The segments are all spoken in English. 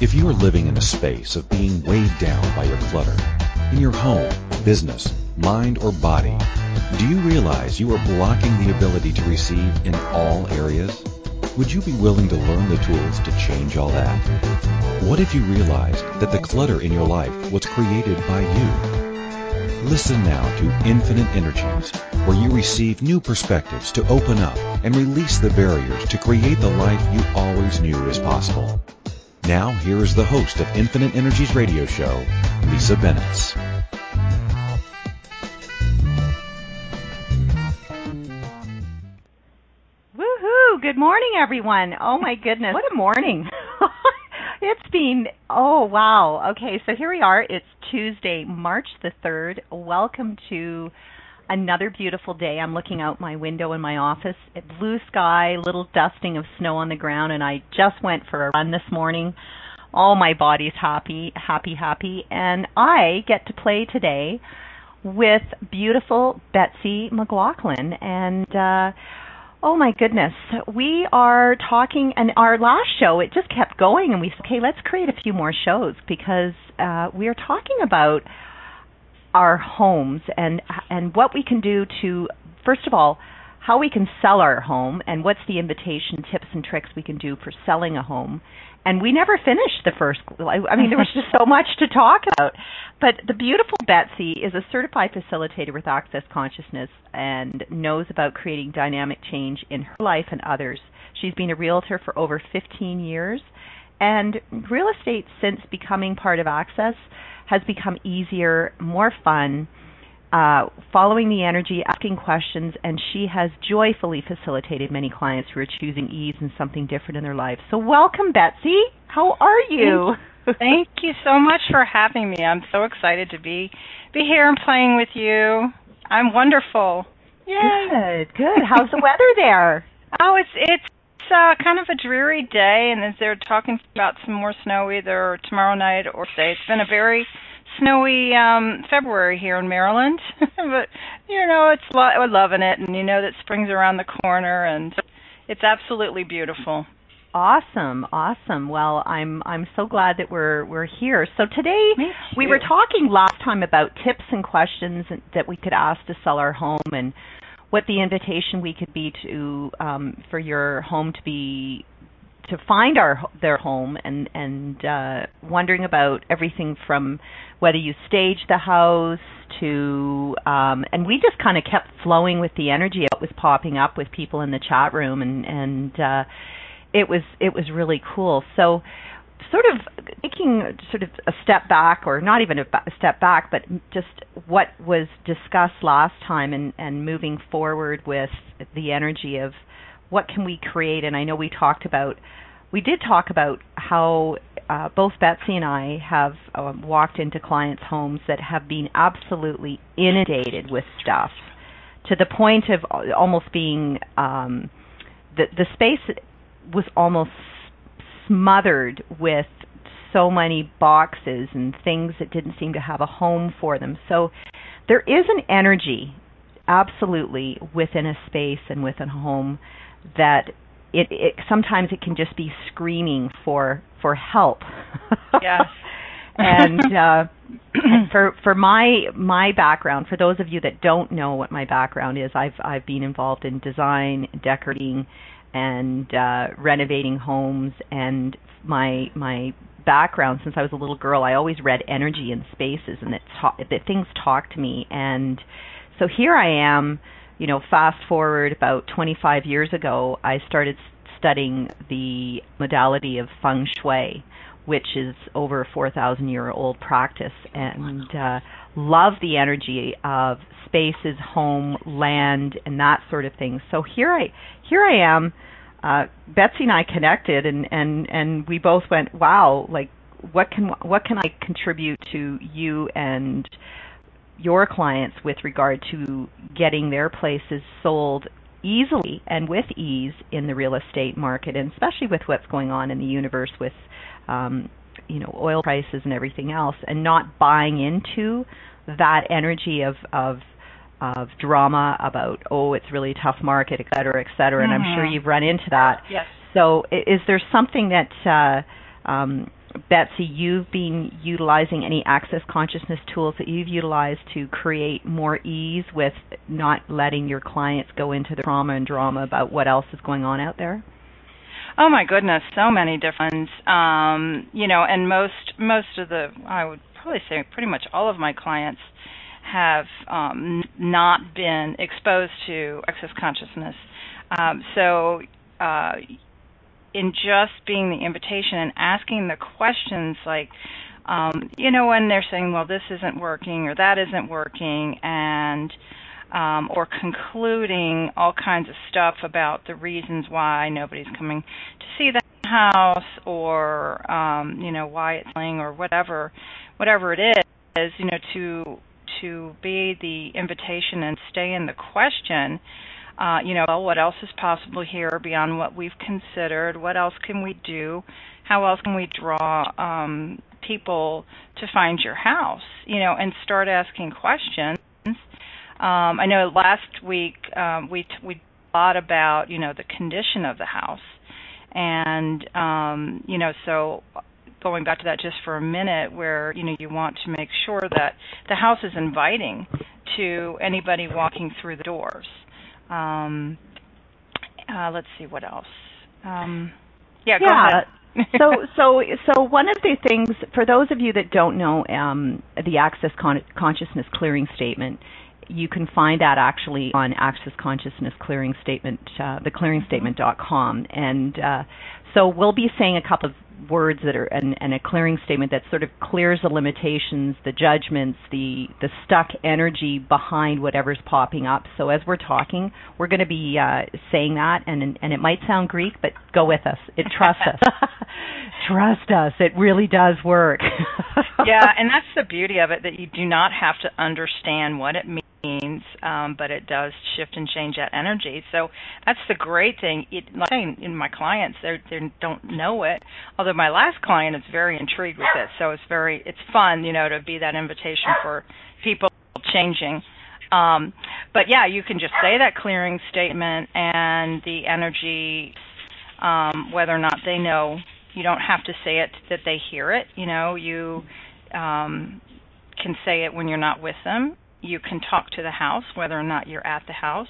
If you are living in a space of being weighed down by your clutter, in your home, business, mind, or body, do you realize you are blocking the ability to receive in all areas? Would you be willing to learn the tools to change all that? What if you realized that the clutter in your life was created by you? Listen now to Infinite Energies, where you receive new perspectives to open up and release the barriers to create the life you always knew is possible. Now, here is the host of Infinite Energies radio show, Lisa Bennett. Woohoo! Good morning, everyone. Oh my goodness, what a morning! it's been oh wow. Okay, so here we are. It's Tuesday, March the third. Welcome to another beautiful day. I'm looking out my window in my office. Blue sky, little dusting of snow on the ground, and I just went for a run this morning. All my body's happy, happy, happy, and I get to play today with beautiful Betsy McLaughlin and. uh Oh my goodness. We are talking and our last show it just kept going and we said, "Okay, let's create a few more shows because uh we are talking about our homes and and what we can do to first of all how we can sell our home and what's the invitation tips and tricks we can do for selling a home. And we never finished the first i mean there was just so much to talk about. But the beautiful betsy is a certified facilitator with access consciousness and knows about creating dynamic change in her life and others. She's been a realtor for over 15 years and real estate since becoming part of access has become easier, more fun, uh, following the energy, asking questions, and she has joyfully facilitated many clients who are choosing ease and something different in their lives. So, welcome, Betsy. How are you? Thank, thank you so much for having me. I'm so excited to be be here and playing with you. I'm wonderful. Yay. Good. Good. How's the weather there? Oh, it's it's uh, kind of a dreary day, and as they're talking about some more snow either tomorrow night or today, it's been a very snowy um February here in Maryland. but you know, it's lo- we're loving it, and you know that spring's around the corner, and it's absolutely beautiful. Awesome, awesome. Well, I'm I'm so glad that we're we're here. So today we were talking last time about tips and questions that we could ask to sell our home and what the invitation we could be to um, for your home to be to find our their home and and uh, wondering about everything from whether you stage the house to um, and we just kind of kept flowing with the energy it was popping up with people in the chat room and and uh, it was it was really cool. So sort of taking sort of a step back, or not even a, a step back, but just what was discussed last time, and, and moving forward with the energy of what can we create. And I know we talked about, we did talk about how uh, both Betsy and I have um, walked into clients' homes that have been absolutely inundated with stuff to the point of almost being um, the the space was almost smothered with so many boxes and things that didn't seem to have a home for them. So there is an energy absolutely within a space and within a home that it, it sometimes it can just be screaming for for help. Yes. and uh for for my my background, for those of you that don't know what my background is, I've I've been involved in design, decorating, and uh, renovating homes. And my my background since I was a little girl, I always read energy in spaces, and that ta- that things talk to me. And so here I am. You know, fast forward about 25 years ago, I started studying the modality of feng shui, which is over a 4,000 year old practice, and uh, love the energy of spaces, home, land, and that sort of thing. So here I here I am. Uh, Betsy and I connected, and and and we both went, wow, like what can what can I contribute to you and your clients with regard to getting their places sold easily and with ease in the real estate market, and especially with what's going on in the universe with um, you know oil prices and everything else, and not buying into that energy of of of drama about oh it's really a tough market et cetera et cetera mm-hmm. and i'm sure mm-hmm. you've run into that yes so is there something that uh um Betsy, you've been utilizing any access consciousness tools that you've utilized to create more ease with not letting your clients go into the trauma and drama about what else is going on out there? Oh my goodness, so many different um, you know, and most most of the I would probably say pretty much all of my clients have um, not been exposed to access consciousness. Um, so uh, in just being the invitation and asking the questions like um, you know when they're saying well this isn't working or that isn't working and um, or concluding all kinds of stuff about the reasons why nobody's coming to see the house or um, you know why it's playing or whatever whatever it is you know to to be the invitation and stay in the question uh, you know, well, what else is possible here beyond what we've considered? What else can we do? How else can we draw um, people to find your house? You know, and start asking questions. Um, I know last week um, we t- we thought about you know the condition of the house, and um, you know so going back to that just for a minute, where you know you want to make sure that the house is inviting to anybody walking through the doors. Um, uh, let's see what else. Um, yeah, go yeah. ahead. so so so one of the things for those of you that don't know um, the access Con- consciousness clearing statement you can find that actually on access consciousness clearing statement uh, theclearingstatement.com and uh, so we'll be saying a couple of words that are and, and, a clearing statement that sort of clears the limitations, the judgments, the the stuck energy behind whatever's popping up. So as we're talking, we're going to be uh, saying that, and and it might sound Greek, but go with us. It trust us, trust us. It really does work. yeah, and that's the beauty of it that you do not have to understand what it means means, um, but it does shift and change that energy. So that's the great thing. It, like in my clients, they they don't know it. Although my last client is very intrigued with it, so it's very it's fun, you know, to be that invitation for people changing. Um, but yeah, you can just say that clearing statement, and the energy, um, whether or not they know, you don't have to say it that they hear it. You know, you um, can say it when you're not with them you can talk to the house whether or not you're at the house.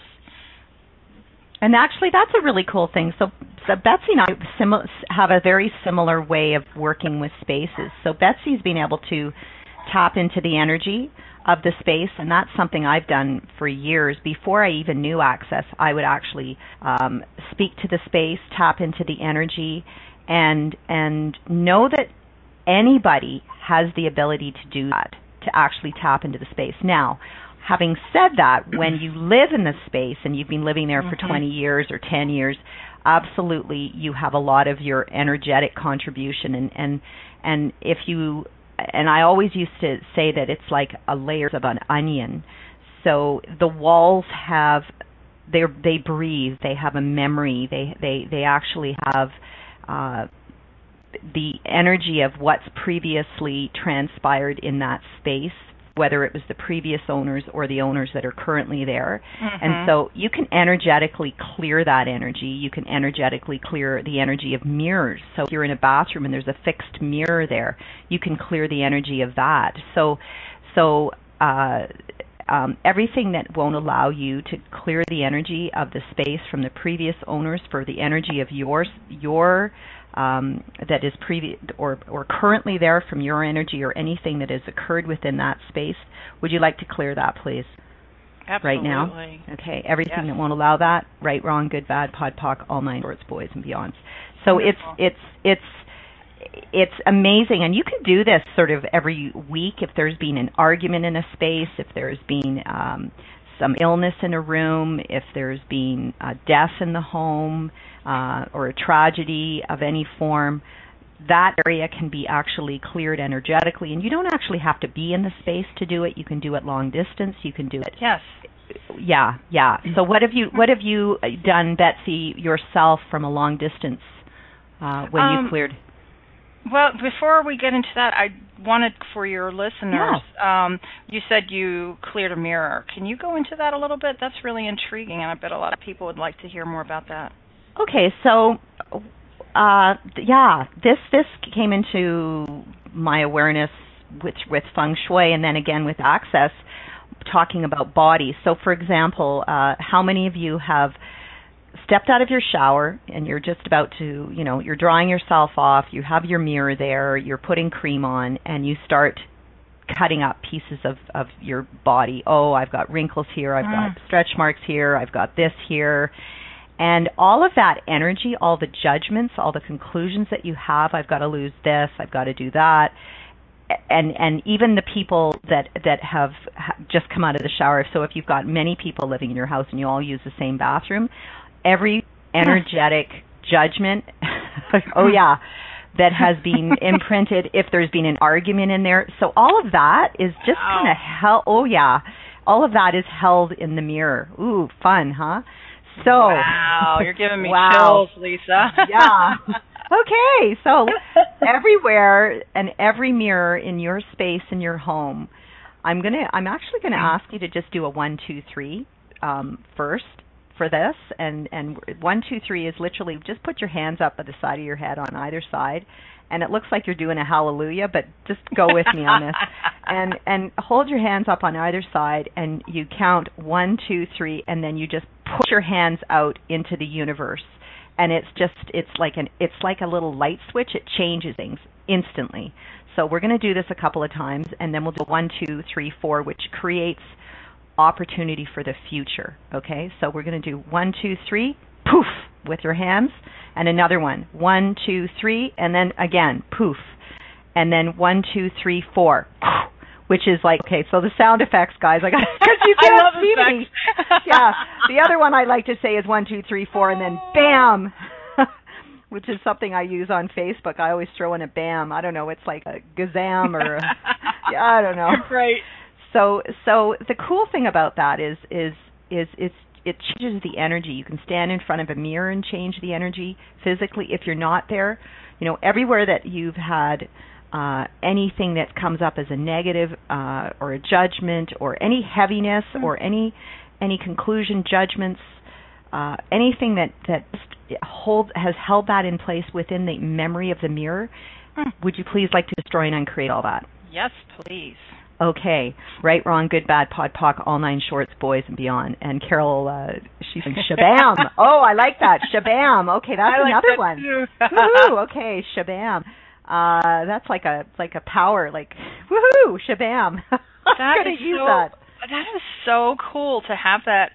And actually, that's a really cool thing. So, so Betsy and I sim- have a very similar way of working with spaces. So Betsy's been able to tap into the energy of the space, and that's something I've done for years. Before I even knew Access, I would actually um, speak to the space, tap into the energy, and and know that anybody has the ability to do that to actually tap into the space. Now, having said that, when you live in the space and you've been living there for mm-hmm. 20 years or 10 years, absolutely you have a lot of your energetic contribution and and and if you and I always used to say that it's like a layers of an onion. So the walls have they they breathe, they have a memory, they they they actually have uh the energy of what's previously transpired in that space whether it was the previous owners or the owners that are currently there. Mm-hmm. And so you can energetically clear that energy. You can energetically clear the energy of mirrors. So if you're in a bathroom and there's a fixed mirror there, you can clear the energy of that. So so uh um, everything that won't allow you to clear the energy of the space from the previous owners for the energy of your your um, that is previous or or currently there from your energy or anything that has occurred within that space. Would you like to clear that, please? Absolutely. Right now. Okay. Everything yes. that won't allow that, right, wrong, good, bad, pod, poc, all nine shorts, boys and beyonds. So Wonderful. it's it's it's it's amazing and you can do this sort of every week if there's been an argument in a space if there's been um some illness in a room if there's been a death in the home uh, or a tragedy of any form, that area can be actually cleared energetically. And you don't actually have to be in the space to do it. You can do it long distance. You can do it. Yes. Yeah, yeah. So what have you what have you done, Betsy, yourself from a long distance uh, when um, you cleared? Well, before we get into that, I wanted for your listeners. Yeah. Um, you said you cleared a mirror. Can you go into that a little bit? That's really intriguing, and I bet a lot of people would like to hear more about that. Okay, so uh, yeah, this this came into my awareness with with feng shui, and then again with access, talking about body. So, for example, uh, how many of you have stepped out of your shower and you're just about to, you know, you're drying yourself off, you have your mirror there, you're putting cream on, and you start cutting up pieces of of your body. Oh, I've got wrinkles here, I've mm. got stretch marks here, I've got this here. And all of that energy, all the judgments, all the conclusions that you have, I've got to lose this, I've got to do that. And and even the people that that have just come out of the shower. So if you've got many people living in your house and you all use the same bathroom, every energetic judgment, oh yeah, that has been imprinted if there's been an argument in there. So all of that is just kind of held. Oh yeah, all of that is held in the mirror. Ooh, fun, huh? So wow, you're giving me wow. chills, Lisa. yeah. Okay, so everywhere and every mirror in your space in your home, I'm gonna. I'm actually gonna ask you to just do a one, two, three um, first for this and and one two three is literally just put your hands up at the side of your head on either side and it looks like you're doing a hallelujah but just go with me on this. And and hold your hands up on either side and you count one two three and then you just put your hands out into the universe. And it's just it's like an it's like a little light switch. It changes things instantly. So we're going to do this a couple of times and then we'll do one two three four which creates opportunity for the future. Okay, so we're going to do one, two, three, poof, with your hands, and another one, one, two, three, and then again, poof, and then one, two, three, four, which is like okay. So the sound effects, guys, I got because you can't see me. yeah, the other one I like to say is one, two, three, four, and then bam. which is something I use on Facebook. I always throw in a bam. I don't know. It's like a gazam or a, yeah, I don't know. Right. So so the cool thing about that is is is it's it changes the energy. You can stand in front of a mirror and change the energy physically if you're not there. You know, everywhere that you've had uh, anything that comes up as a negative uh, or a judgment or any heaviness mm-hmm. or any any conclusion judgments uh, anything that that hold has held that in place within the memory of the mirror mm. would you please like to destroy and uncreate all that yes please okay, right, wrong, good, bad, pod, poc, all nine shorts, boys and beyond. And Carol, uh, she's like, shabam. oh, I like that, shabam. Okay, that's I another like one. woohoo, okay, shabam. Uh, that's like a like a power, like woohoo, shabam. That is use so, that. That is so cool to have that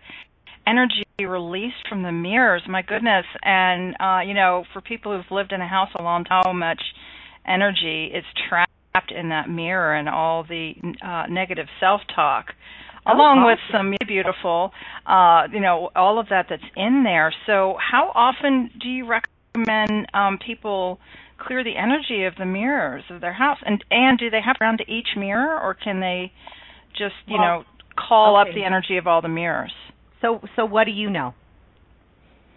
energy released from the mirrors. My goodness, and uh, you know, for people who've lived in a house a long time, how much energy is trapped trapped in that mirror and all the uh, negative self-talk oh, along with some beautiful uh you know all of that that's in there. So how often do you recommend um people clear the energy of the mirrors of their house? And and do they have to around to each mirror or can they just you well, know call okay. up the energy of all the mirrors? So so what do you know?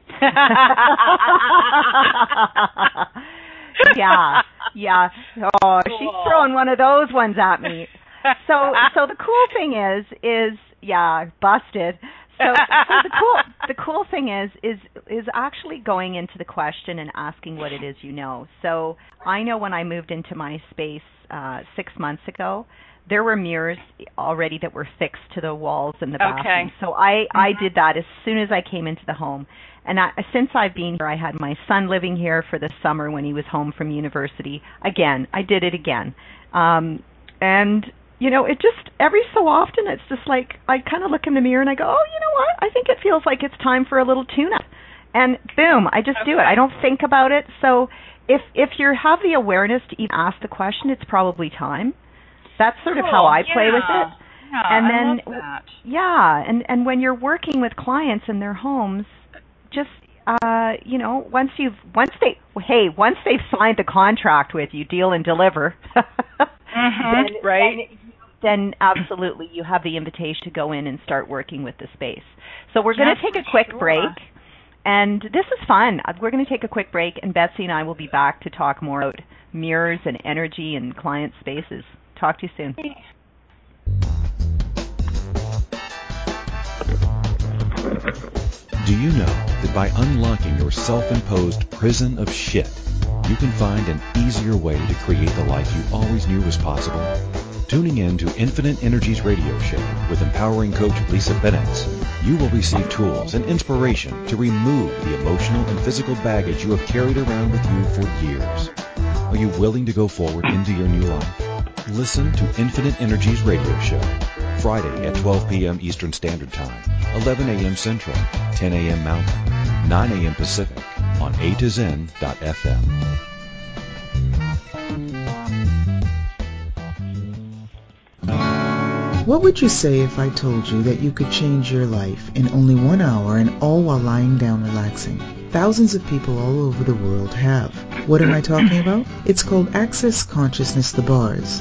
Yeah, yeah. Oh, cool. she's throwing one of those ones at me. So, so the cool thing is, is yeah, busted. So, so the cool, the cool thing is, is, is actually going into the question and asking what it is you know. So, I know when I moved into my space uh, six months ago, there were mirrors already that were fixed to the walls in the bathroom. Okay. So I I mm-hmm. did that as soon as I came into the home. And I, since I've been here, I had my son living here for the summer when he was home from university. Again, I did it again. Um and you know, it just every so often it's just like I kind of look in the mirror and I go, "Oh, you know what? I think it feels like it's time for a little tune-up." And boom, I just okay. do it. I don't think about it. So if if you have the awareness to even ask the question, it's probably time. That's sort cool. of how I play with it. Yeah, and then yeah, and and when you're working with clients in their homes, just uh, you know, once you've once they hey, once they've signed the contract with you, deal and deliver. mm-hmm, then, right. Then, then absolutely you have the invitation to go in and start working with the space. So we're going to take a quick sure. break. And this is fun. Uh, we're going to take a quick break, and Betsy and I will be back to talk more about mirrors and energy and client spaces. Talk to you soon. Do you know that by unlocking your self-imposed prison of shit, you can find an easier way to create the life you always knew was possible? Tuning in to Infinite Energies radio show with empowering coach Lisa Bennett, you will receive tools and inspiration to remove the emotional and physical baggage you have carried around with you for years. Are you willing to go forward into your new life? Listen to Infinite Energies radio show Friday at 12 p.m. Eastern Standard Time, 11 a.m. Central, 10 a.m. Mountain, 9 a.m. Pacific on A to Zen.fm. What would you say if I told you that you could change your life in only one hour and all while lying down relaxing? Thousands of people all over the world have. What am I talking about? It's called Access Consciousness The Bars.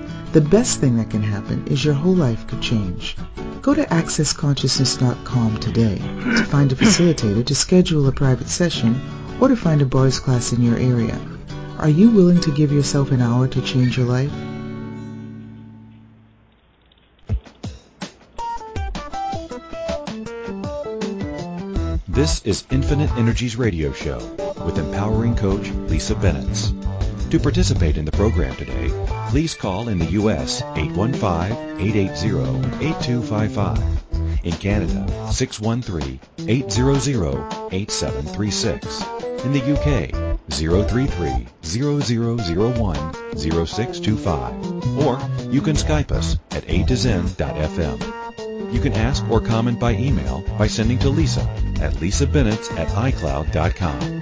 The best thing that can happen is your whole life could change. Go to accessconsciousness.com today to find a facilitator to schedule a private session or to find a bars class in your area. Are you willing to give yourself an hour to change your life? This is Infinite Energies Radio Show with empowering coach Lisa Bennett. To participate in the program today, please call in the U.S. 815-880-8255. In Canada, 613-800-8736. In the UK, 033-0001-0625. Or you can Skype us at a to. You can ask or comment by email by sending to Lisa at lisabennett at icloud.com.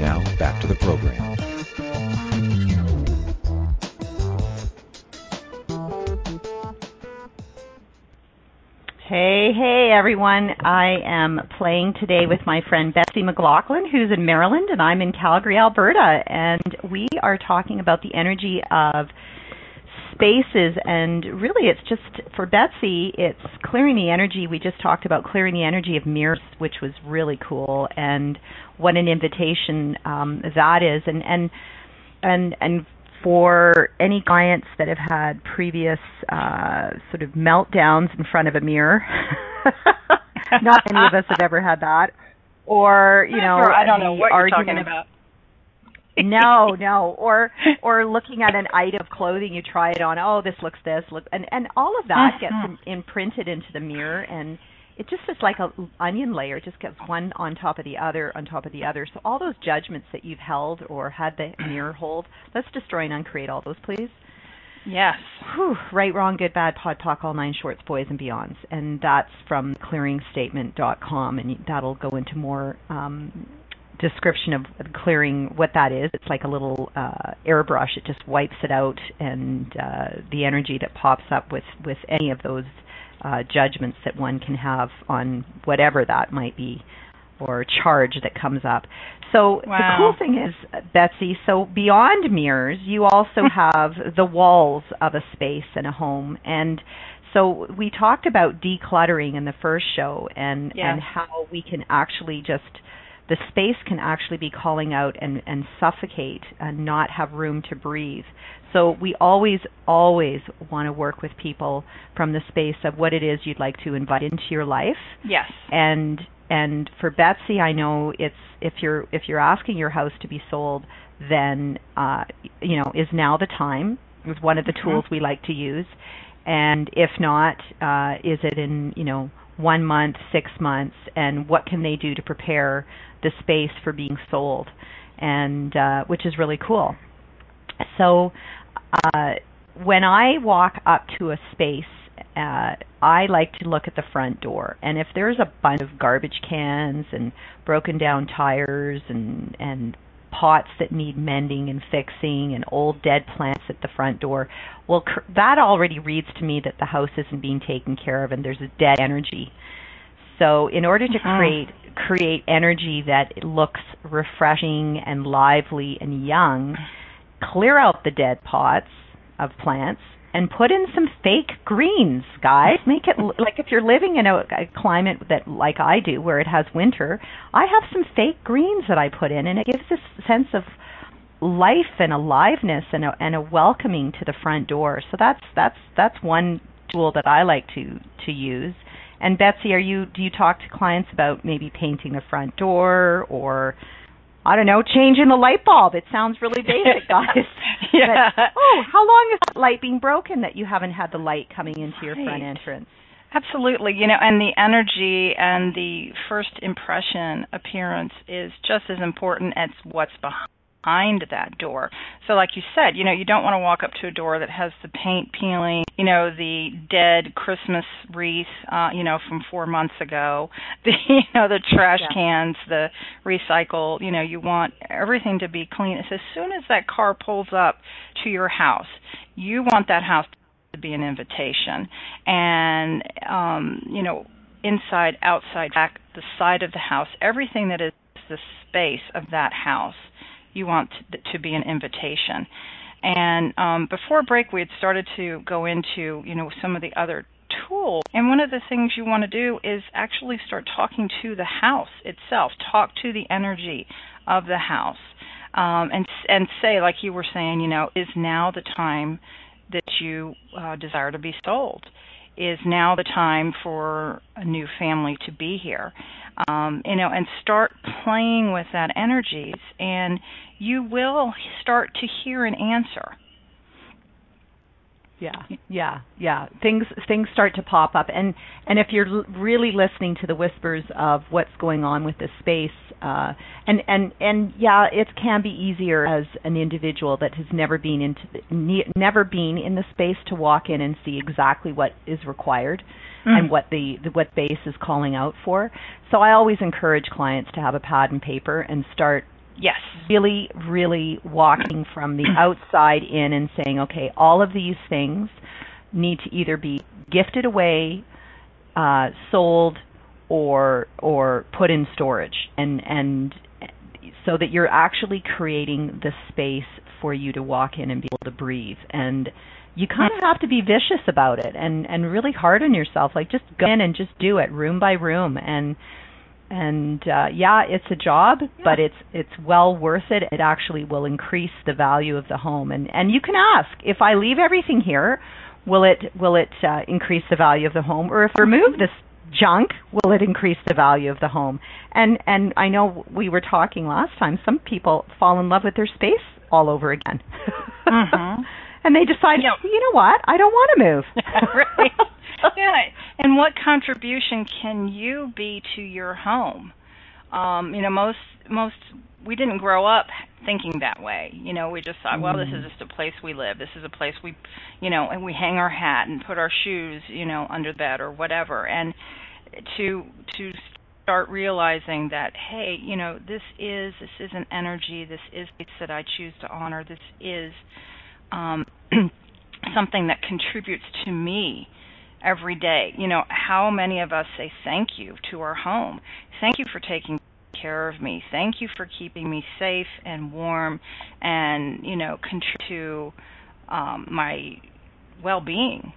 Now back to the program. Hey, hey, everyone. I am playing today with my friend Betsy McLaughlin, who's in Maryland, and I'm in Calgary, Alberta. And we are talking about the energy of spaces. And really, it's just for Betsy, it's clearing the energy. We just talked about clearing the energy of mirrors, which was really cool. And what an invitation um, that is. And, and, and, and for any clients that have had previous uh, sort of meltdowns in front of a mirror. Not many of us have ever had that. Or, you know, I don't know what you're talking about. no, no. Or or looking at an item of clothing, you try it on. Oh, this looks this look, and and all of that gets in, imprinted into the mirror, and it just is like a onion layer. It just gets one on top of the other on top of the other. So all those judgments that you've held or had the mirror hold, let's destroy and uncreate all those, please. Yes. Whew, right, wrong, good, bad, pod, talk, all nine shorts, boys and beyonds, and that's from clearingstatement.com, and that'll go into more um, description of clearing what that is. It's like a little uh, airbrush. It just wipes it out, and uh, the energy that pops up with with any of those uh, judgments that one can have on whatever that might be or charge that comes up. So wow. the cool thing is, Betsy, so beyond mirrors, you also have the walls of a space and a home. And so we talked about decluttering in the first show and, yeah. and how we can actually just the space can actually be calling out and, and suffocate and not have room to breathe. So we always, always want to work with people from the space of what it is you'd like to invite into your life. Yes. And and for Betsy, I know it's if you're if you're asking your house to be sold, then uh, you know is now the time. Is one of the mm-hmm. tools we like to use. And if not, uh, is it in you know one month, six months, and what can they do to prepare the space for being sold, and uh, which is really cool. So uh, when I walk up to a space, uh, I like to look at the front door, and if there's a bunch of garbage cans and broken down tires and and pots that need mending and fixing and old dead plants at the front door, well, cr- that already reads to me that the house isn't being taken care of and there's a dead energy. So in order to uh-huh. create create energy that looks refreshing and lively and young, clear out the dead pots of plants and put in some fake greens, guys. Make it like if you're living in a, a climate that like I do where it has winter, I have some fake greens that I put in and it gives this sense of life and aliveness and a, and a welcoming to the front door. So that's that's that's one tool that I like to to use. And Betsy, are you do you talk to clients about maybe painting the front door or I don't know, changing the light bulb. It sounds really basic, guys. yeah. But, oh, how long is that light being broken that you haven't had the light coming into your front entrance? Absolutely. You know, and the energy and the first impression appearance is just as important as what's behind behind that door. So like you said, you know, you don't want to walk up to a door that has the paint peeling, you know, the dead Christmas wreath, uh, you know, from 4 months ago, the you know, the trash yeah. cans, the recycle, you know, you want everything to be clean. It's as soon as that car pulls up to your house, you want that house to be an invitation. And um, you know, inside, outside, back, the side of the house, everything that is the space of that house you want to, be an invitation. And um, before break, we had started to go into you know some of the other tools. And one of the things you want to do is actually start talking to the house itself. Talk to the energy of the house, um, and and say like you were saying, you know, is now the time that you uh, desire to be sold? Is now the time for a new family to be here? um, you know, and start playing with that energies, and you will start to hear an answer. Yeah, yeah, yeah. Things things start to pop up, and and if you're l- really listening to the whispers of what's going on with the space, uh, and and and yeah, it can be easier as an individual that has never been into the, ne- never been in the space to walk in and see exactly what is required mm. and what the, the what base is calling out for. So I always encourage clients to have a pad and paper and start yes. Really really walking from the outside in and saying okay all of these things need to either be gifted away uh, sold or or put in storage. And and so that you're actually creating the space for you to walk in and be able to breathe. And you kind of have to be vicious about it and and really hard on yourself. Like just go in and just do it room by room. And and uh yeah it's a job yeah. but it's it's well worth it. It actually will increase the value of the home. And and you can ask if i leave everything here will it will it uh, increase the value of the home? Or if I remove this junk will it increase the value of the home? And and i know we were talking last time some people fall in love with their space all over again. Mm-hmm. And they decide, you know, you know what, I don't want to move. right. Yeah. And what contribution can you be to your home? Um, you know, most most we didn't grow up thinking that way. You know, we just thought, well, this is mm. just a place we live. This is a place we, you know, and we hang our hat and put our shoes, you know, under bed or whatever. And to to start realizing that, hey, you know, this is this is an energy. This is that I choose to honor. This is um, something that contributes to me every day. You know, how many of us say thank you to our home? Thank you for taking care of me. Thank you for keeping me safe and warm and, you know, contribute to um, my well-being.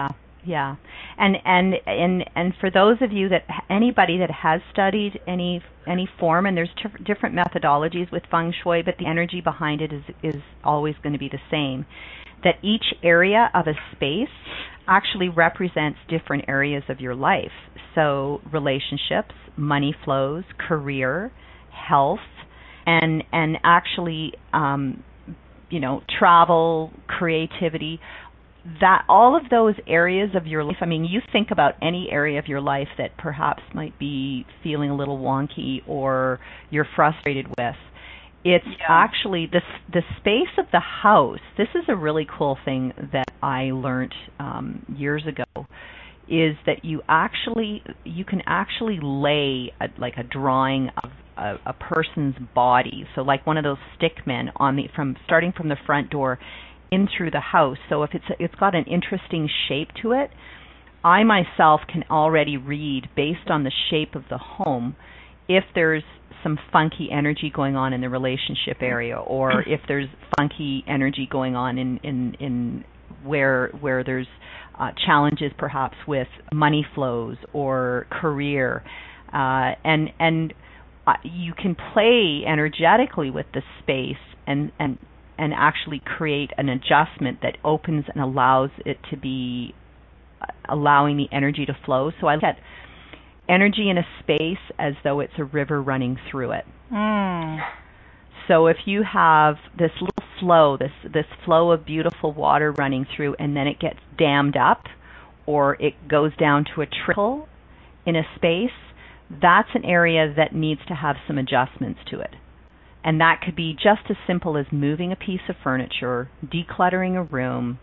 Yeah, yeah. And and and and for those of you that anybody that has studied any any form and there's t- different methodologies with feng shui, but the energy behind it is is always going to be the same. That each area of a space actually represents different areas of your life. So relationships, money flows, career, health, and and actually um, you know travel, creativity that all of those areas of your life, I mean, you think about any area of your life that perhaps might be feeling a little wonky or you're frustrated with. It's yeah. actually the the space of the house. This is a really cool thing that I learned um, years ago. Is that you actually you can actually lay a, like a drawing of a, a person's body. So like one of those stick men on the from starting from the front door in through the house. So if it's it's got an interesting shape to it, I myself can already read based on the shape of the home if there's some funky energy going on in the relationship area or if there's funky energy going on in in in where where there's uh, challenges perhaps with money flows or career uh, and and uh, you can play energetically with the space and and and actually create an adjustment that opens and allows it to be uh, allowing the energy to flow. So i look at energy in a space as though it's a river running through it. Mm. So if you have this little flow, this this flow of beautiful water running through and then it gets dammed up or it goes down to a trickle in a space, that's an area that needs to have some adjustments to it. And that could be just as simple as moving a piece of furniture, decluttering a room,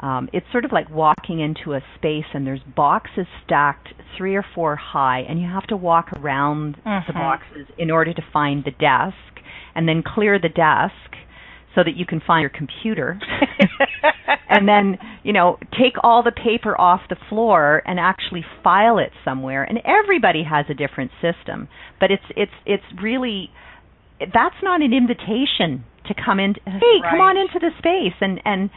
um, it's sort of like walking into a space and there's boxes stacked three or four high, and you have to walk around mm-hmm. the boxes in order to find the desk, and then clear the desk so that you can find your computer. and then, you know, take all the paper off the floor and actually file it somewhere. And everybody has a different system, but it's it's it's really that's not an invitation to come in. Hey, right. come on into the space and and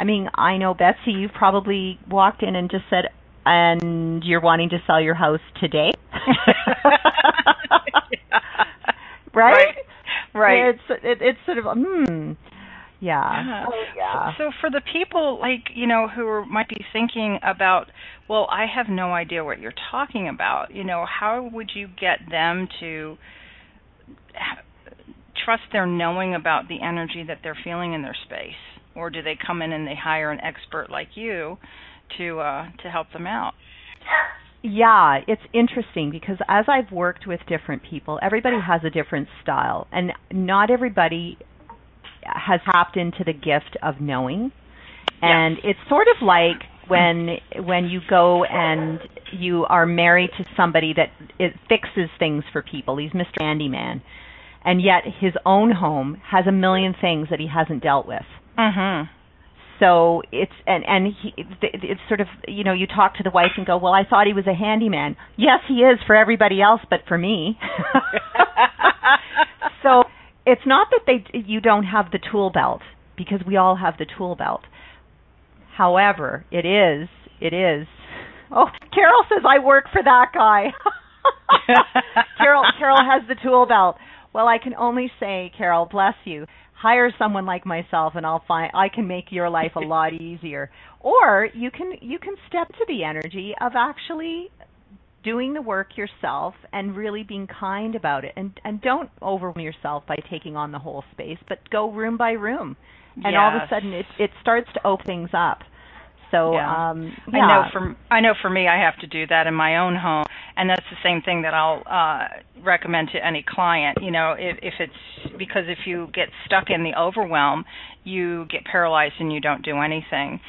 I mean, I know Betsy, you've probably walked in and just said, and you're wanting to sell your house today. right? Right. right. It's it, it's sort of hmm. Yeah. Oh, yeah. So, so for the people like you know who are, might be thinking about, well, I have no idea what you're talking about. You know, how would you get them to trust their knowing about the energy that they're feeling in their space? Or do they come in and they hire an expert like you to uh, to help them out? Yeah, it's interesting because as I've worked with different people, everybody has a different style, and not everybody has tapped into the gift of knowing. And yes. it's sort of like when when you go and you are married to somebody that it fixes things for people. He's Mr. Handyman, and yet his own home has a million things that he hasn't dealt with. Mhm. So it's and and he it's sort of you know you talk to the wife and go well I thought he was a handyman. Yes he is for everybody else but for me. So it's not that they you don't have the tool belt because we all have the tool belt. However it is it is. Oh Carol says I work for that guy. Carol Carol has the tool belt. Well I can only say Carol bless you hire someone like myself and I'll find I can make your life a lot easier. Or you can you can step to the energy of actually doing the work yourself and really being kind about it and and don't overwhelm yourself by taking on the whole space but go room by room and yes. all of a sudden it it starts to open things up so yeah. um yeah. I know for I know for me I have to do that in my own home and that's the same thing that I'll uh recommend to any client you know if if it's because if you get stuck in the overwhelm you get paralyzed and you don't do anything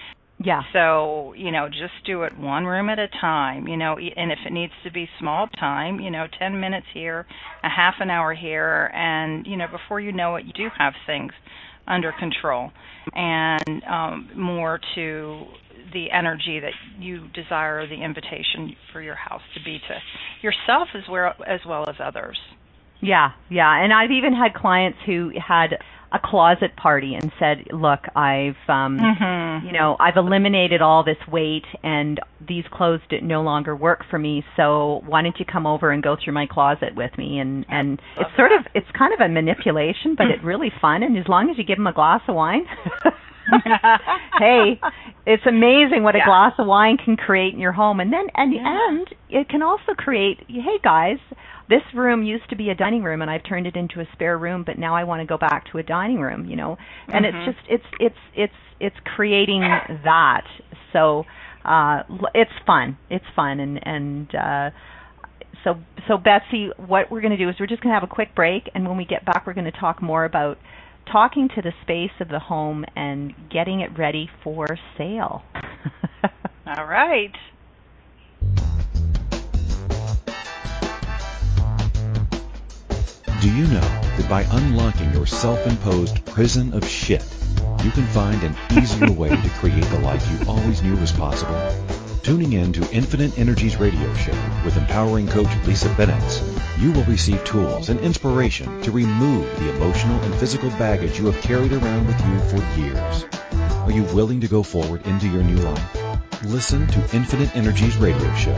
yeah so you know just do it one room at a time you know and if it needs to be small time you know 10 minutes here a half an hour here and you know before you know it you do have things under control and um, more to the energy that you desire the invitation for your house to be to yourself as well as well as others. Yeah, yeah, and I've even had clients who had a closet party and said, "Look, I've um mm-hmm. you know, I've eliminated all this weight and these clothes no longer work for me, so why don't you come over and go through my closet with me?" And and it's sort of it's kind of a manipulation, but it's really fun and as long as you give them a glass of wine hey, it's amazing what yeah. a glass of wine can create in your home, and then and yeah. and it can also create. Hey guys, this room used to be a dining room, and I've turned it into a spare room, but now I want to go back to a dining room. You know, and mm-hmm. it's just it's it's it's it's creating that. So uh it's fun. It's fun, and and. uh so so Betsy, what we're going to do is we're just going to have a quick break, and when we get back, we're going to talk more about talking to the space of the home and getting it ready for sale. All right. Do you know that by unlocking your self imposed prison of shit, you can find an easier way to create the life you always knew was possible? Tuning in to Infinite Energies radio show with empowering coach Lisa Bennett, you will receive tools and inspiration to remove the emotional and physical baggage you have carried around with you for years. Are you willing to go forward into your new life? Listen to Infinite Energies radio show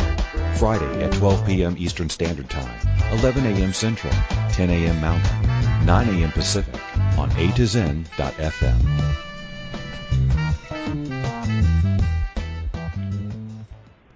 Friday at 12 p.m. Eastern Standard Time, 11 a.m. Central, 10 a.m. Mountain, 9 a.m. Pacific on A to Zen.fm.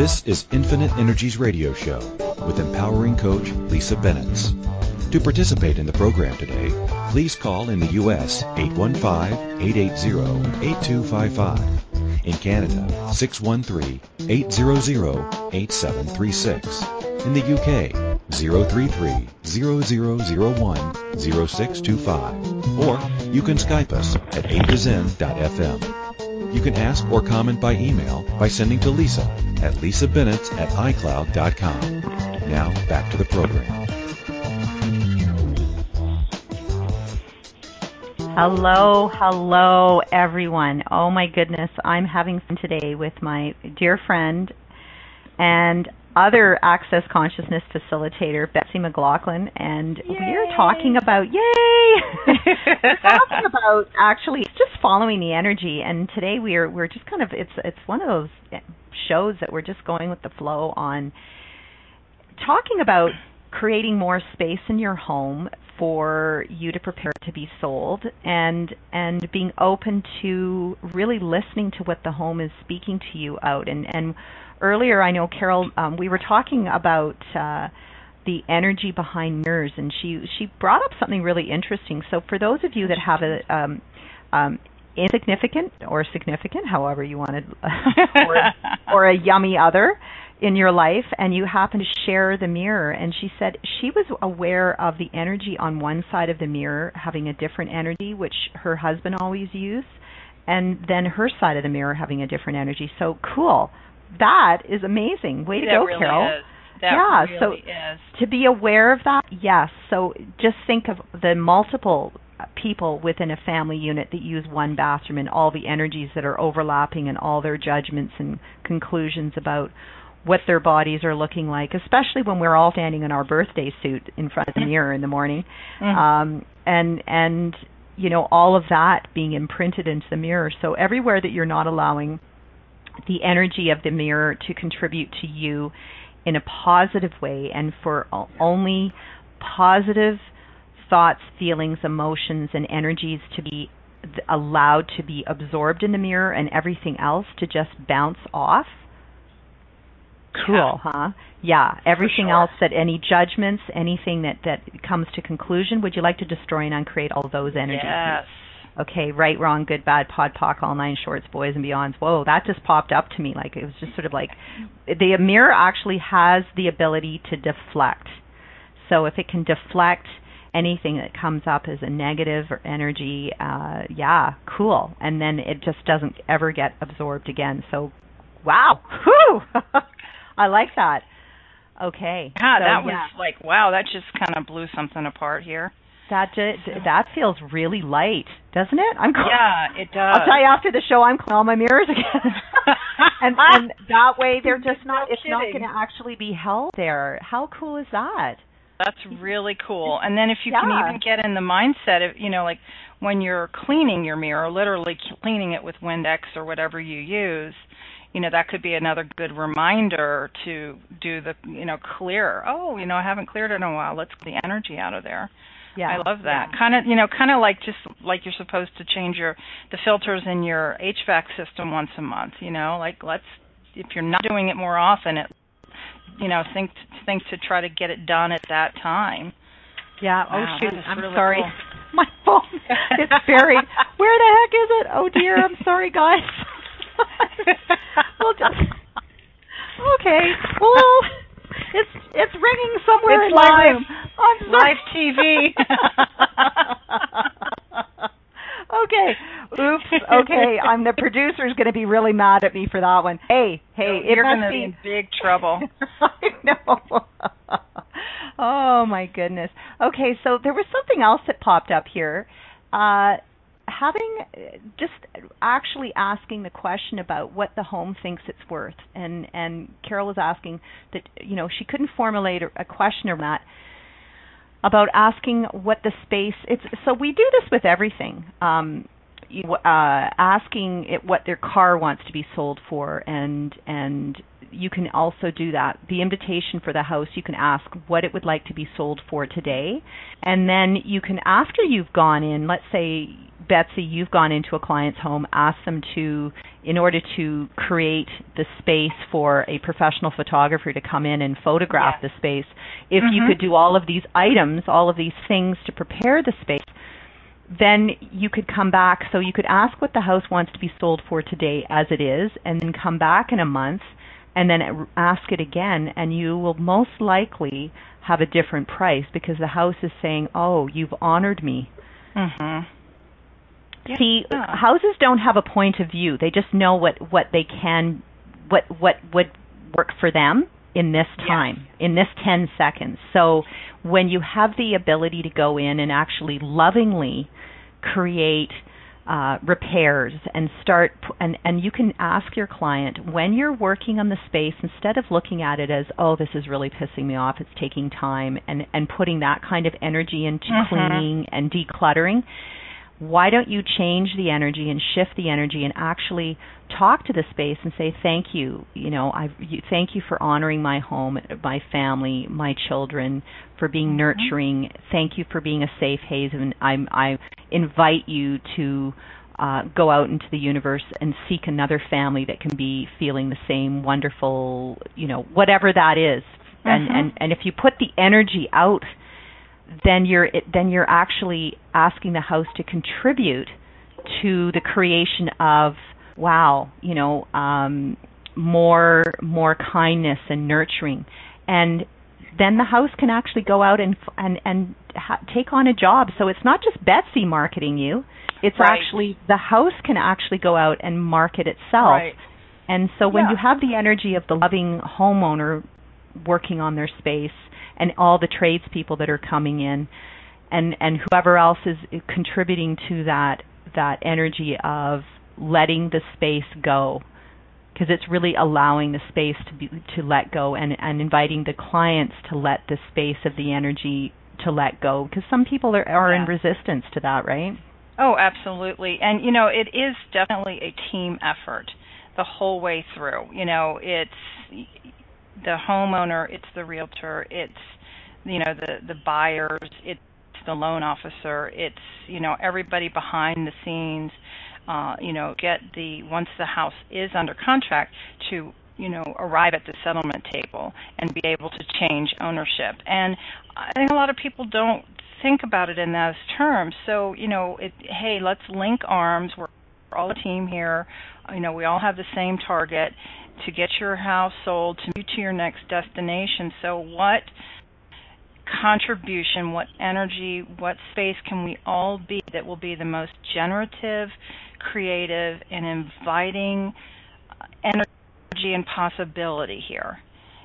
This is Infinite Energies Radio Show with empowering coach Lisa Bennett. To participate in the program today, please call in the U.S. 815-880-8255. In Canada, 613-800-8736. In the UK, 033-0001-0625. Or you can Skype us at a to. You can ask or comment by email by sending to Lisa at lisabennett at icloud.com. Now back to the program. Hello, hello, everyone. Oh my goodness, I'm having fun today with my dear friend and other Access Consciousness facilitator, Betsy McLaughlin, and yay. we're talking about yay. we're talking about actually just following the energy, and today we're we're just kind of it's it's one of those eh, shows that we're just going with the flow on talking about creating more space in your home for you to prepare to be sold and and being open to really listening to what the home is speaking to you out and and earlier, I know Carol, um, we were talking about uh, the energy behind mirrors, and she she brought up something really interesting. So for those of you that have a um, um, insignificant or significant, however you want to, or, or a yummy other in your life, and you happen to share the mirror, and she said she was aware of the energy on one side of the mirror having a different energy, which her husband always used, and then her side of the mirror having a different energy. So cool that is amazing. Way to that go, really Carol. Is. That yeah, really so is. to be aware of that, yes. So just think of the multiple people within a family unit that use one bathroom and all the energies that are overlapping and all their judgments and conclusions about what their bodies are looking like, especially when we're all standing in our birthday suit in front of the mirror in the morning. Mm. Um and and you know all of that being imprinted into the mirror. So everywhere that you're not allowing the energy of the mirror to contribute to you in a positive way and for only positive thoughts, feelings, emotions, and energies to be allowed to be absorbed in the mirror and everything else to just bounce off. Cool, yeah. huh? Yeah. Everything sure. else that any judgments, anything that that comes to conclusion, would you like to destroy and uncreate all those energies? Yes. Okay, right, wrong, good, bad, pod, poc, all nine shorts, boys and beyonds. Whoa, that just popped up to me. Like it was just sort of like the mirror actually has the ability to deflect. So if it can deflect anything that comes up as a negative or energy, uh, yeah, cool. And then it just doesn't ever get absorbed again. So, wow, whew, I like that. Okay. Yeah, so, that was yeah. like wow. That just kind of blew something apart here. That that feels really light, doesn't it? I'm cl- Yeah, it does. I'll tell you after the show. I'm cleaning all my mirrors again, and and that way they're just not. No it's not going to actually be held there. How cool is that? That's really cool. And then if you can even get in the mindset of, you know, like when you're cleaning your mirror, literally cleaning it with Windex or whatever you use, you know that could be another good reminder to do the you know clear. Oh, you know I haven't cleared it in a while. Let's get the energy out of there. Yeah, I love that. yeah. Kind of, you know, kind of like just like you're supposed to change your the filters in your HVAC system once a month. You know, like let's if you're not doing it more often, it you know think think to try to get it done at that time. Yeah. Oh shoot. I'm really sorry. cool. My phone is buried. Where the heck is it? Oh dear. I'm sorry, guys. we'll just. Okay. Well, it's it's ringing somewhere It's in my live. room. I'm sorry. Live TV. okay. Oops. Okay. I'm the producer's going to be really mad at me for that one. Hey, hey, it you're must be in big trouble. I know. oh my goodness. Okay, so there was something else that popped up here. Uh, having just actually asking the question about what the home thinks it's worth, and and Carol was asking that you know she couldn't formulate a, question or that about asking what the space it's so we do this with everything. Um uh asking it what their car wants to be sold for and and you can also do that. The invitation for the house you can ask what it would like to be sold for today. And then you can after you've gone in let's say Betsy you've gone into a client's home asked them to in order to create the space for a professional photographer to come in and photograph Yes. the space if you Mhm. could do all of these items all of these things to prepare the space then you could come back so you could ask what the house wants to be sold for today as it is and then come back in a month and then ask it again and you will most likely have a different price because the house is saying oh you've honored me mhm. see Yeah. houses don't have a point of view they just know what what they can what what would work for them in this Yes. time in this 10 seconds so when you have the ability to go in and actually lovingly create uh, repairs and start p- and and you can ask your client when you're working on the space instead of looking at it as oh this is really pissing me off it's taking time and and putting that kind of energy into Mhm. cleaning and decluttering why don't you change the energy and shift the energy and actually talk to the space and say thank you. You know i you, thank you for honoring my home my family my children for being nurturing. Thank you for being a safe haven. I'm i invite you to uh, go out into the universe and seek another family that can be feeling the same wonderful you know whatever that is. And Mhm. and and if you put the energy out then you're it, then you're actually asking the house to contribute to the creation of wow you know um more more kindness and nurturing and then the house can actually go out and and and ha- take on a job so it's not just Betsy marketing you it's Right. actually the house can actually go out and market itself Right. and so when Yeah. you have the energy of the loving homeowner working on their space and all the tradespeople that are coming in. And and whoever else is contributing to that that energy of letting the space go. Because it's really allowing the space to be to let go and and inviting the clients to let the space of the energy to let go. Because some people are are in resistance to that right? Oh, absolutely. And you know, it is definitely a team effort the whole way through. You know, it's the homeowner, it's the realtor, it's you know, the the buyers, it's the loan officer, it's you know, everybody behind the scenes uh, you know, get the once the house is under contract to you know arrive at the settlement table and be able to change ownership. And I think a lot of people don't think about it in those terms. So you know, it, hey, let's link arms. We're all a team here. You know, we all have the same target to get your house sold, to move to your next destination. So what contribution, what energy, what space can we all be that will be the most generative, creative, and inviting energy and possibility here?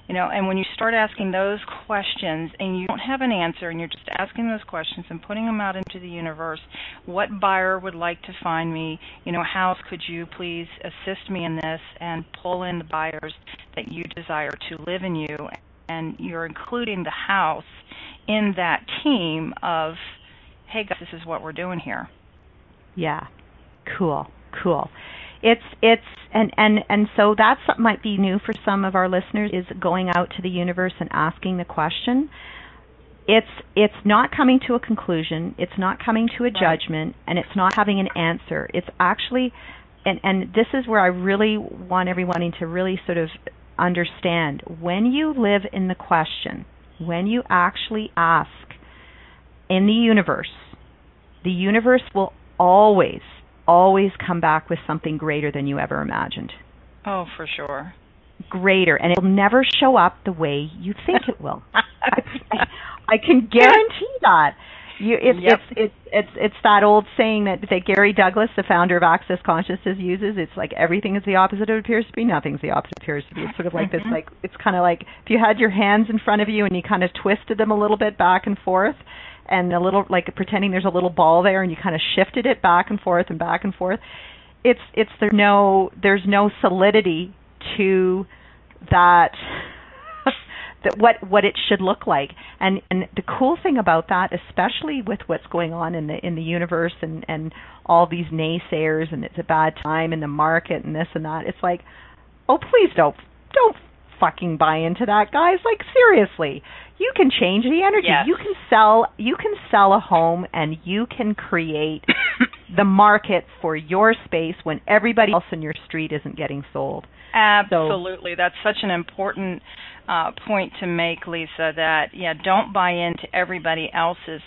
You know, and when you start asking those questions and you don't have an answer and you're just asking those questions and putting them out into the universe, what buyer would like to find me? You know, how could you please assist me in this and pull in the buyers that you desire to live in you? And you're including the house in that team of, hey guys, this is what we're doing here. Yeah. Cool. Cool. It's it's and and and so that's what might be new for some of our listeners is going out to the universe and asking the question. It's it's not coming to a conclusion, it's not coming to a judgment, and it's not having an answer. It's actually and and this is where I really want everyone to really sort of understand when you live in the question, when you actually ask in the universe, the universe will always always come back with something greater than you ever imagined. Oh, for sure. Greater, and it will never show up the way you think it will. I, I can guarantee that. You, it's, yep. it's it's it's it's that old saying that that Gary Douglas, the founder of Access Consciousness, uses. It's like everything is the opposite of appears to be. Nothing's the opposite appears to be. It's sort of like mm-hmm. this. Like it's kind of like if you had your hands in front of you and you kind of twisted them a little bit back and forth, and a little like pretending there's a little ball there and you kind of shifted it back and forth and back and forth it's it's there's no there's no solidity to that that what what it should look like. And and the cool thing about that especially with what's going on in the in the universe and and all these naysayers and it's a bad time in the market and this and that it's like oh please don't don't fucking buy into that guys. Like seriously you can change the energy. Yes. You can sell you can sell a home and you can create the market for your space when everybody else in your street isn't getting sold. Absolutely. So, That's such an important uh, point to make, Lisa, that yeah, don't buy into everybody else's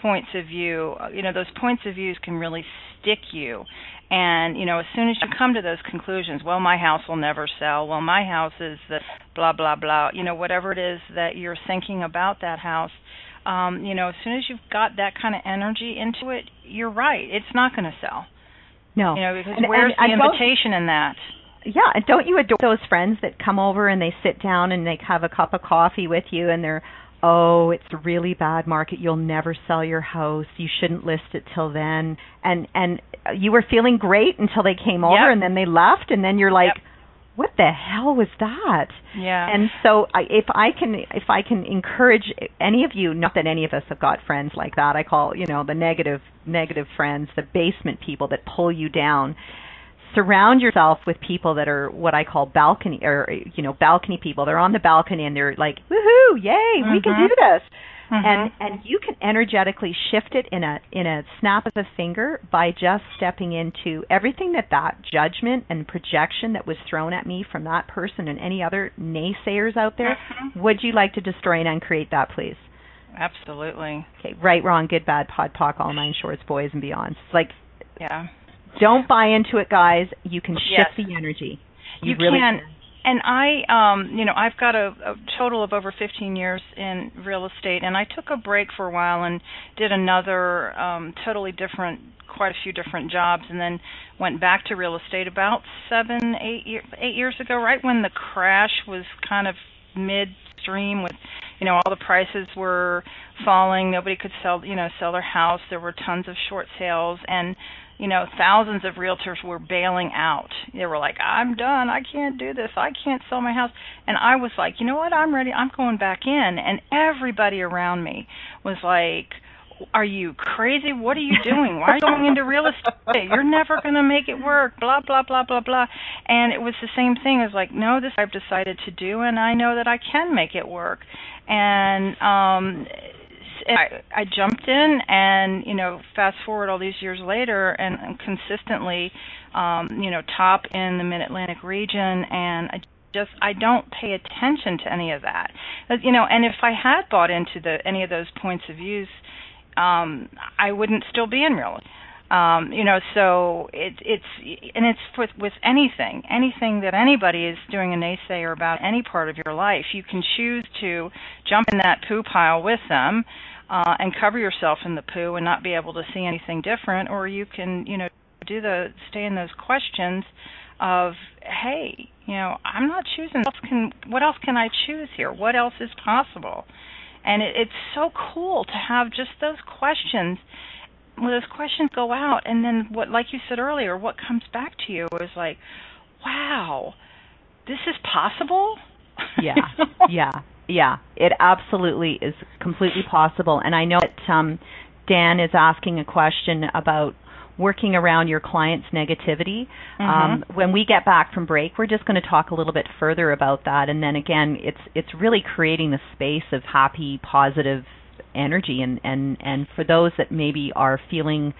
points of view. You know, those points of views can really stick you and you know as soon as you come to those conclusions well my house will never sell. Well my house is the blah blah blah you know whatever it is that you're thinking about that house um you know as soon as you've got that kind of energy into it you're right. It's not going to sell. No. You know because and, where's and, the invitation in that? Yeah and don't you adore those friends that come over and they sit down and they have a cup of coffee with you and they're oh, it's a really bad market. You'll never sell your house. You shouldn't list it till then. And and you were feeling great until they came over yep. and then they left and then you're like yep. what the hell was that? Yeah. And so I, if I can if I can encourage any of you, not that any of us have got friends like that. I call, you know, the negative negative friends, the basement people that pull you down surround yourself with people that are what I call balcony or you know balcony people. They're on the balcony and they're like, "Woohoo! Yay! Mm-hmm. We can do this!" Mm-hmm. And and you can energetically shift it in a in a snap of a finger by just stepping into everything that that judgment and projection that was thrown at me from that person and any other naysayers out there. Mm-hmm. Would you like to destroy and uncreate that, please? Absolutely. Okay, right, wrong, good, bad, pod, poc, all nine shorts, boys and beyonds. Like, yeah don't buy into it, guys. You can shift yes. the energy. You, you really can. And I, um, you know, I've got a, a total of over 15 years in real estate, and I took a break for a while and did another um, totally different, quite a few different jobs, and then went back to real estate about seven, eight, year, eight years ago, right when the crash was kind of midstream with you know all the prices were falling nobody could sell you know sell their house there were tons of short sales and you know, thousands of realtors were bailing out. They were like, I'm done. I can't do this. I can't sell my house. And I was like, you know what? I'm ready. I'm going back in. And everybody around me was like, are you crazy? What are you doing? Why are you going into real estate? You're never going to make it work. Blah blah blah blah blah. And it was the same thing as like, no, this I've decided to do, and I know that I can make it work. And um I, I jumped in, and you know, fast forward all these years later, and I'm consistently, um, you know, top in the Mid Atlantic region, and I just I don't pay attention to any of that, you know. And if I had bought into the any of those points of views, um, I wouldn't still be in real estate um, you know so it, it's and it's with with anything anything that anybody is doing a naysayer about any part of your life you can choose to jump in that poo pile with them uh, and cover yourself in the poo and not be able to see anything different or you can you know do the stay in those questions of hey you know i'm not choosing what else can what else can i choose here? What else is possible? And it, it's so cool to have just those questions well, those questions go out, and then what, like you said earlier, what comes back to you is like, wow, this is possible. yeah, yeah, yeah. It absolutely is completely possible, and I know that um, Dan is asking a question about working around your client's negativity. Mm-hmm. Um, when we get back from break, we're just going to talk a little bit further about that, and then again, it's it's really creating the space of happy, positive energy, and and and for those that maybe are feeling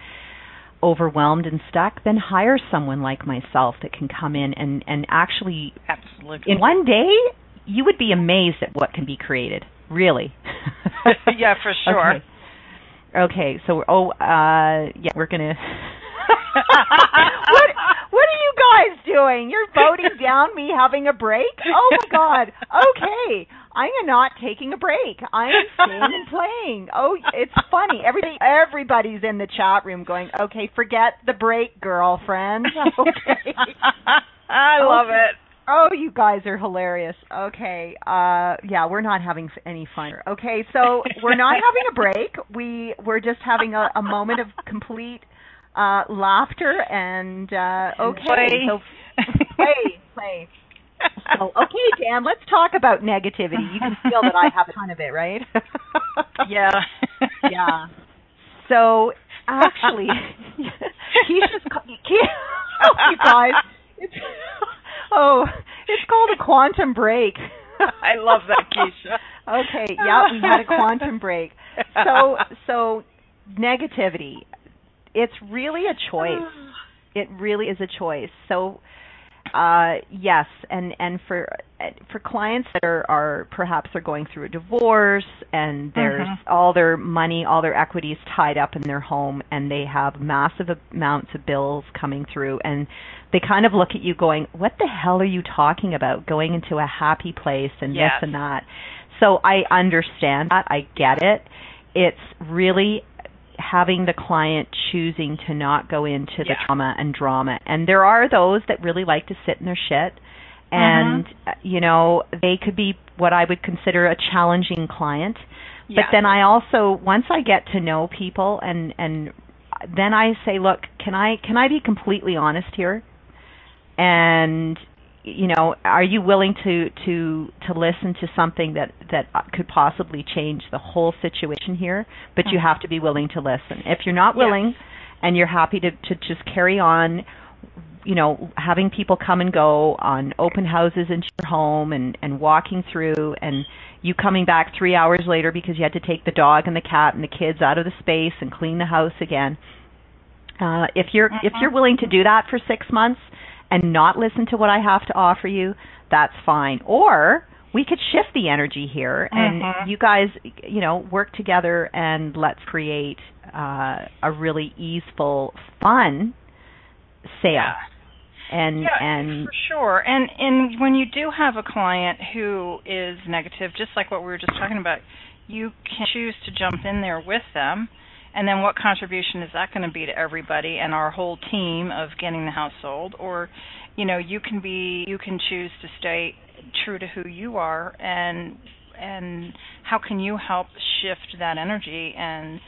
overwhelmed and stuck, then hire someone like myself that can come in and and actually Absolutely. in one day you would be amazed at what can be created. Really. yeah, for sure. Okay. Okay, so oh uh yeah, we're gonna what what are you guys doing? You're voting down me having a break? Oh my god. Okay. I am not taking a break. I am staying and playing. Oh, it's funny. Everybody everybody's in the chat room going, "Okay, forget the break, girlfriend." Okay. I love it. Oh, you guys are hilarious. Okay. Uh yeah, we're not having any fun. Okay, so we're not having a break. We we're just having a, a moment of complete uh laughter and uh okay. Play. So play, play. So, okay, Dan, let's talk about negativity. You can feel that I have a ton of it, right? Yeah. yeah. So actually, Keisha's. Ke- oh, you guys, it's oh, it's called a quantum break. I love that, Keisha. okay, yeah, we had a quantum break. So, so negativity. It's really a choice. It really is a choice. So, uh, yes, and and for for clients that are, are perhaps are going through a divorce and there's Mhm. all their money, all their equity is tied up in their home, and they have massive amounts of bills coming through, and they kind of look at you going, "What the hell are you talking about? Going into a happy place and Yes. this and that." So I understand that. I get it. It's really having the client choosing to not go into the Yeah. trauma and drama. And there are those that really like to sit in their shit and uh, you know, they could be what I would consider a challenging client. But Yeah. then I also once I get to know people and and then I say, "Look, can I can I be completely honest here?" And you know, are you willing to to to listen to something that that could possibly change the whole situation here? But you Mhm. have to be willing to listen. If you're not Yes. willing, and you're happy to to just carry on, you know, having people come and go on open houses into your home and and walking through and you coming back 3 hours later because you had to take the dog and the cat and the kids out of the space and clean the house again. Uh if you're if Mhm. you're willing to do that for 6 months and not listen to what I have to offer you, that's fine. Or we could shift the energy here and Mhm. you guys, you know, work together and let's create uh, a really easeful, fun sale. Yeah. And yeah, and for sure. And and when you do have a client who is negative, just like what we were just talking about, you can choose to jump in there with them. And then what contribution is that going to be to everybody and our whole team of getting the house sold? Or, you know, you can be you can choose to stay true to who you are and and how can you help shift that energy and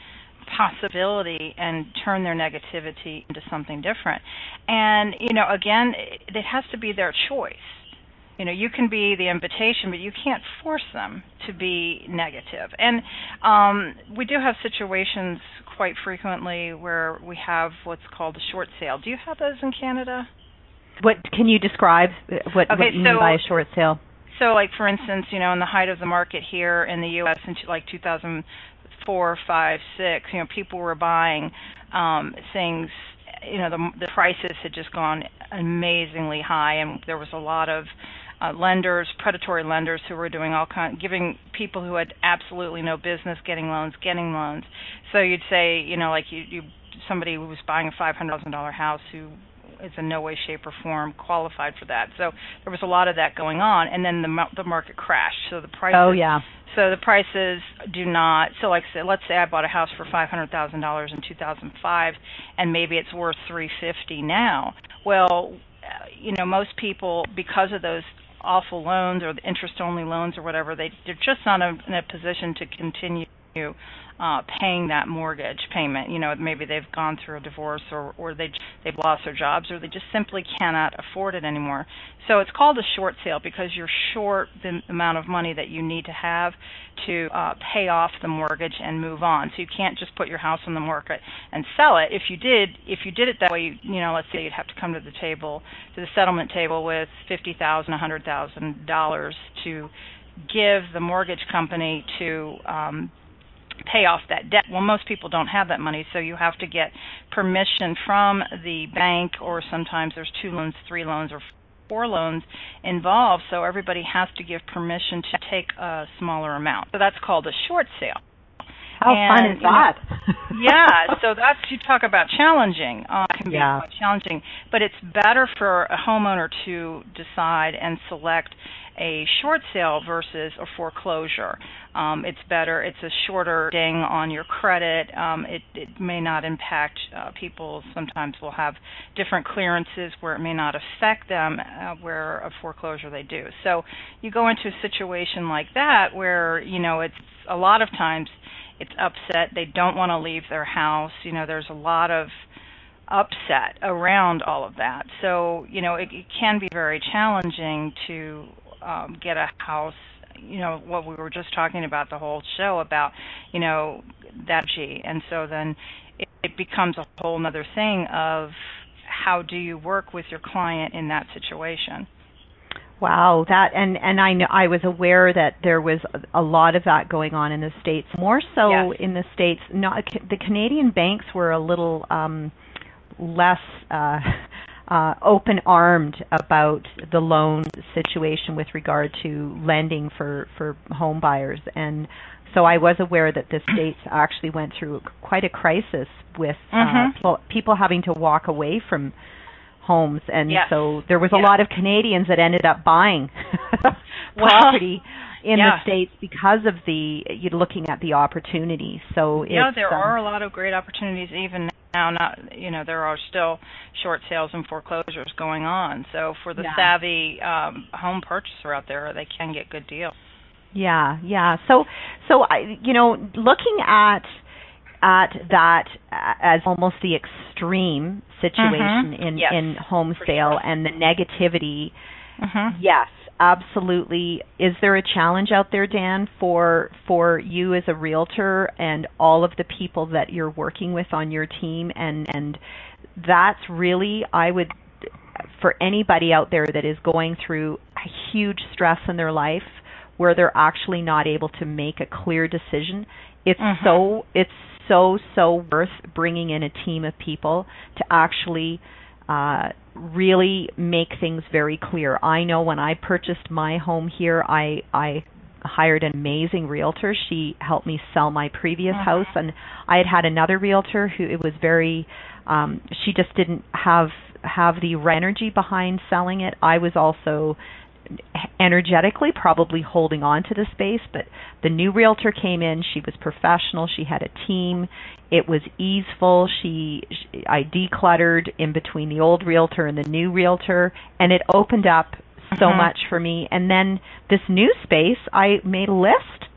possibility and turn their negativity into something different. And you know, again, it, it has to be their choice. You know, you can be the invitation, but you can't force them to be negative. And um, we do have situations quite frequently where we have what's called a short sale. Do you have those in Canada? what can you describe what, Okay, what you mean by a short sale? So, like for instance, you know, in the height of the market here in the U.S. in like 2004, five, six, you know, people were buying um, things. You know, the the prices had just gone amazingly high, and there was a lot of uh, lenders, predatory lenders, who were doing all kind, giving people who had absolutely no business getting loans, getting loans. So you'd say, you know, like you, you somebody who was buying a five hundred thousand dollar house who is in no way, shape, or form qualified for that. So there was a lot of that going on, and then the the market crashed. So the prices. Oh yeah. So the prices do not. So like, say, let's say I bought a house for five hundred thousand dollars in two thousand five, and maybe it's worth three fifty now. Well, uh, you know, most people because of those awful loans or the interest only loans or whatever, they they're just not in a, in a position to continue uh, paying that mortgage payment. You know, maybe they've gone through a divorce or or they they've lost their jobs or they just simply cannot afford it anymore. So it's called a short sale because you're short the amount of money that you need to have to uh, pay off the mortgage and move on. So you can't just put your house on the market and sell it. If you did, if you did it that way, you, you know, let's say you'd have to come to the table, to the settlement table with fifty thousand, a hundred thousand dollars to give the mortgage company to um, pay off that debt. Well, most people don't have that money, so you have to get permission from the bank, or sometimes there's two loans, three loans, or four loans involved. So everybody has to give permission to take a smaller amount. So that's called a short sale. How and, fun is that? yeah, so that's you talk about challenging. Uh, it can be yeah. challenging, but it's better for a homeowner to decide and select a short sale versus a foreclosure. Um, it's better. It's a shorter ding on your credit. Um, it, it may not impact uh, people. Sometimes will have different clearances where it may not affect them, uh, where a foreclosure they do. So you go into a situation like that where you know it's a lot of times it's upset. They don't want to leave their house. You know, there's a lot of upset around all of that. So, you know, it, it can be very challenging to um, get a house you know what we were just talking about the whole show about you know that G and so then it, it becomes a whole other thing of how do you work with your client in that situation Wow, that and and I know I was aware that there was a lot of that going on in the states. More so yes. in the states. Not the Canadian banks were a little um, less uh, uh, open armed about the loan situation with regard to lending for for home buyers and so I was aware that the states actually went through quite a crisis with uh, mm-hmm. uh, people, people having to walk away from homes and yes. so there was a lot of Canadians that ended up buying property in yeah. the states because of the you're looking at the opportunity so yeah there um, are a lot of great opportunities even now not you know there are still short sales and foreclosures going on so for the yeah. savvy um home purchaser out there they can get good deals yeah yeah so so i you know looking at at that as almost the extreme situation mm-hmm. in yes, in home sale sure. and the negativity mm-hmm. yes absolutely. Is there a challenge out there, Dan, for for you as a realtor and all of the people that you're working with on your team? And and that's really, I would, for anybody out there that is going through a huge stress in their life, where they're actually not able to make a clear decision. It's mm-hmm. so it's so so worth bringing in a team of people to actually uh, really make things very clear. I know when I purchased my home here, I I hired an amazing realtor. She helped me sell my previous uh-huh. house, and I had had another realtor who it was very. Um, she just didn't have have the energy behind selling it. I was also energetically probably holding on to the space but the new realtor came in. She was professional. She had a team. It was easeful. She, she i decluttered in between the old realtor and the new realtor and it opened up so uh-huh. much for me. And then this new space i made a list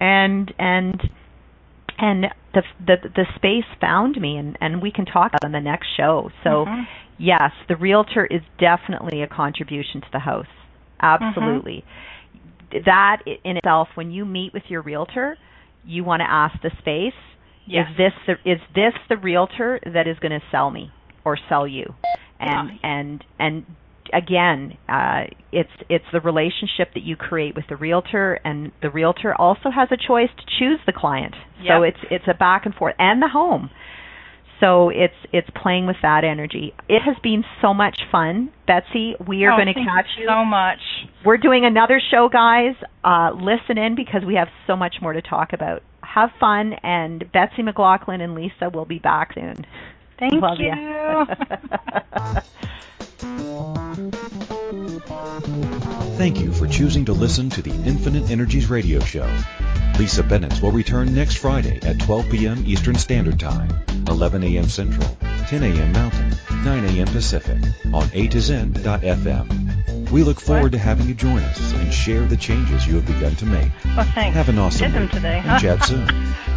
and and and the the the space found me and and we can talk about on the next show. So uh-huh. yes the realtor is definitely a contribution to the house absolutely uh-huh. that in itself when you meet with your realtor you want to ask the space yes. is this the, is this the realtor that is going to sell me or sell you and yeah. and and again uh it's it's the relationship that you create with the realtor and the realtor also has a choice to choose the client yep. so it's it's a back and forth and the home so it's it's playing with that energy. It has been so much fun, Betsy. We are oh, going to catch you so much. We're doing another show, guys. Uh, listen in because we have so much more to talk about. Have fun, and Betsy McLaughlin and Lisa will be back soon. Thank Love you. Thank you for choosing to listen to the Infinite Energies radio show. Lisa Bennett will return next Friday at 12 p.m. Eastern Standard Time, 11 a.m. Central, 10 a.m. Mountain, 9 a.m. Pacific on A to Zen.fm. We look forward to having you join us and share the changes you have begun to make. Well, thanks. Have an awesome them week today. and chat soon.